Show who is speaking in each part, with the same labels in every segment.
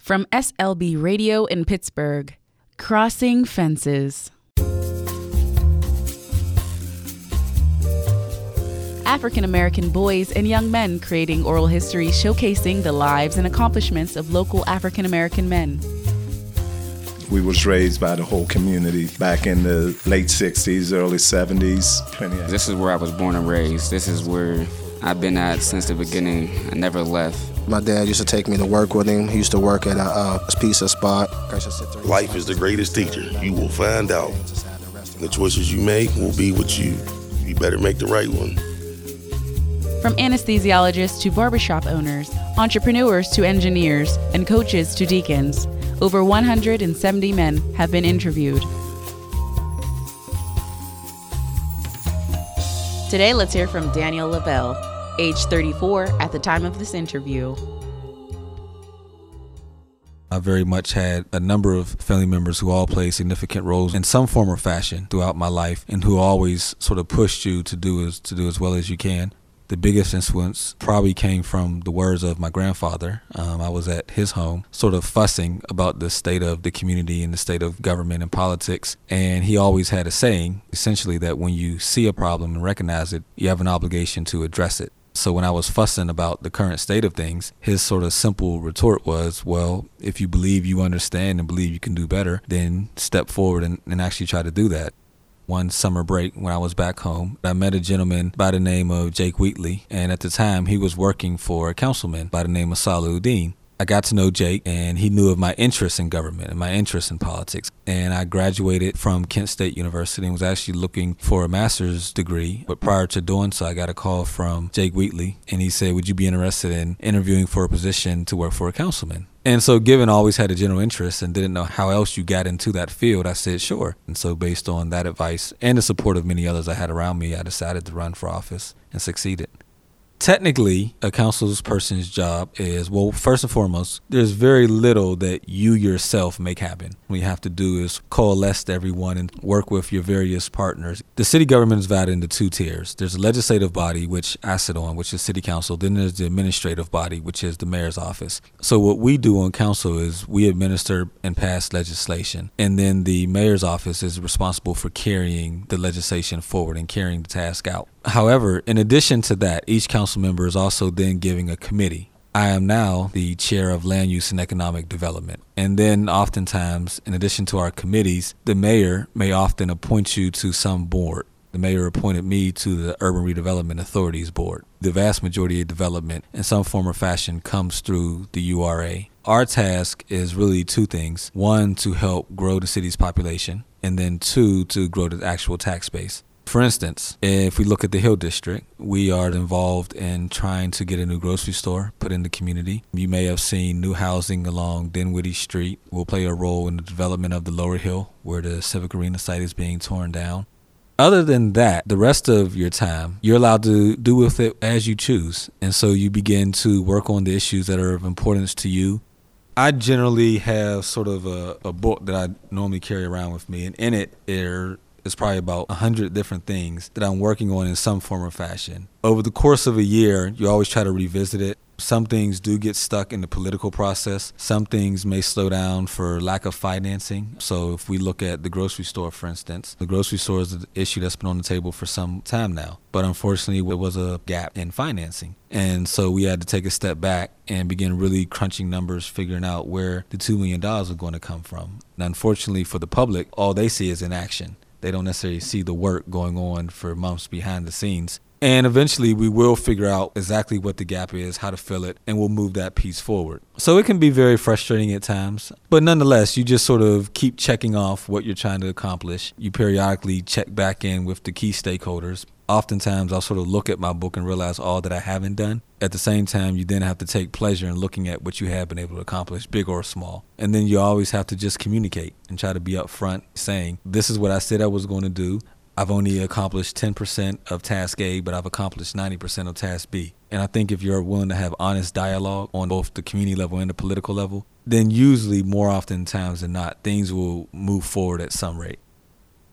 Speaker 1: From SLB Radio in Pittsburgh, Crossing Fences. African American boys and young men creating oral history showcasing the lives and accomplishments of local African American men.
Speaker 2: We was raised by the whole community back in the late 60s, early 70s.
Speaker 3: This is where I was born and raised. This is where I've been at since the beginning. I never left.
Speaker 4: My dad used to take me to work with him. He used to work at a, uh, a pizza spot.
Speaker 5: Life is the greatest teacher. You will find out. The choices you make will be what you. You better make the right one.
Speaker 1: From anesthesiologists to barbershop owners, entrepreneurs to engineers, and coaches to deacons, over 170 men have been interviewed. Today, let's hear from Daniel Lavelle, age 34 at the time of this interview.
Speaker 6: I very much had a number of family members who all played significant roles in some form or fashion throughout my life and who always sort of pushed you to do as to do as well as you can the biggest influence probably came from the words of my grandfather. Um, I was at his home, sort of fussing about the state of the community and the state of government and politics. And he always had a saying, essentially, that when you see a problem and recognize it, you have an obligation to address it. So when I was fussing about the current state of things, his sort of simple retort was, well, if you believe you understand and believe you can do better, then step forward and, and actually try to do that one summer break when I was back home. I met a gentleman by the name of Jake Wheatley, and at the time he was working for a councilman by the name of Sala Udin. I got to know Jake, and he knew of my interest in government and my interest in politics. And I graduated from Kent State University and was actually looking for a master's degree. But prior to doing so, I got a call from Jake Wheatley, and he said, Would you be interested in interviewing for a position to work for a councilman? And so, given I always had a general interest and didn't know how else you got into that field, I said, sure. And so, based on that advice and the support of many others I had around me, I decided to run for office and succeeded technically a councilperson's job is well first and foremost there's very little that you yourself make happen. What you have to do is coalesce everyone and work with your various partners. The city government is divided into two tiers. There's a legislative body which i sit on which is city council. Then there's the administrative body which is the mayor's office. So what we do on council is we administer and pass legislation. And then the mayor's office is responsible for carrying the legislation forward and carrying the task out However, in addition to that, each council member is also then giving a committee. I am now the chair of land use and economic development. And then, oftentimes, in addition to our committees, the mayor may often appoint you to some board. The mayor appointed me to the Urban Redevelopment Authorities Board. The vast majority of development in some form or fashion comes through the URA. Our task is really two things one, to help grow the city's population, and then two, to grow the actual tax base. For instance, if we look at the Hill District, we are involved in trying to get a new grocery store put in the community. You may have seen new housing along Dinwiddie Street will play a role in the development of the Lower Hill, where the Civic Arena site is being torn down. Other than that, the rest of your time, you're allowed to do with it as you choose. And so you begin to work on the issues that are of importance to you. I generally have sort of a, a book that I normally carry around with me, and in it are it's probably about a hundred different things that I'm working on in some form or fashion. Over the course of a year, you always try to revisit it. Some things do get stuck in the political process. Some things may slow down for lack of financing. So, if we look at the grocery store, for instance, the grocery store is an issue that's been on the table for some time now. But unfortunately, there was a gap in financing. And so we had to take a step back and begin really crunching numbers, figuring out where the $2 million was going to come from. And unfortunately, for the public, all they see is inaction. They don't necessarily see the work going on for months behind the scenes. And eventually we will figure out exactly what the gap is, how to fill it, and we'll move that piece forward. So it can be very frustrating at times, but nonetheless, you just sort of keep checking off what you're trying to accomplish. You periodically check back in with the key stakeholders, oftentimes I'll sort of look at my book and realize all that I haven't done. At the same time, you then have to take pleasure in looking at what you have been able to accomplish, big or small. And then you always have to just communicate and try to be upfront saying, This is what I said I was going to do. I've only accomplished 10% of task A, but I've accomplished 90% of task B. And I think if you're willing to have honest dialogue on both the community level and the political level, then usually more often times than not, things will move forward at some rate.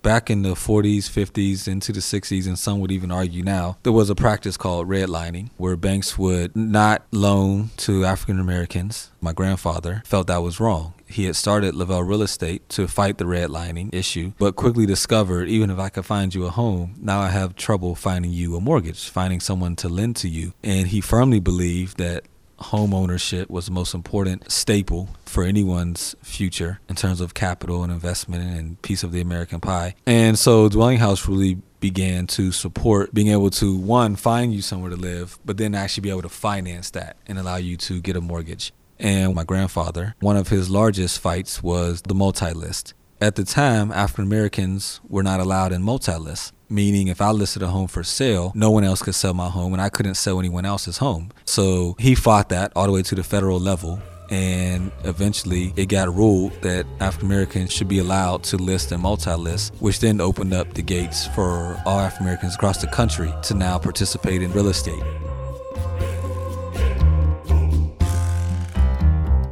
Speaker 6: Back in the 40s, 50s, into the 60s, and some would even argue now, there was a practice called redlining where banks would not loan to African Americans. My grandfather felt that was wrong. He had started Lavelle Real Estate to fight the redlining issue, but quickly discovered even if I could find you a home, now I have trouble finding you a mortgage, finding someone to lend to you. And he firmly believed that home ownership was the most important staple for anyone's future in terms of capital and investment and piece of the American pie. And so Dwelling House really began to support being able to one find you somewhere to live, but then actually be able to finance that and allow you to get a mortgage. And my grandfather, one of his largest fights was the multi list. At the time, African Americans were not allowed in multi lists meaning if I listed a home for sale, no one else could sell my home and I couldn't sell anyone else's home. So he fought that all the way to the federal level. And eventually it got ruled that African Americans should be allowed to list and multi list, which then opened up the gates for all African Americans across the country to now participate in real estate.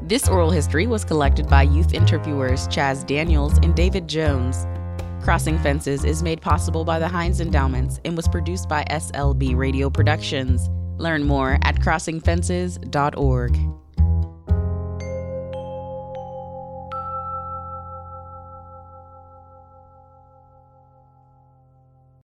Speaker 1: This oral history was collected by youth interviewers Chaz Daniels and David Jones. Crossing Fences is made possible by the Heinz Endowments and was produced by SLB Radio Productions. Learn more at crossingfences.org.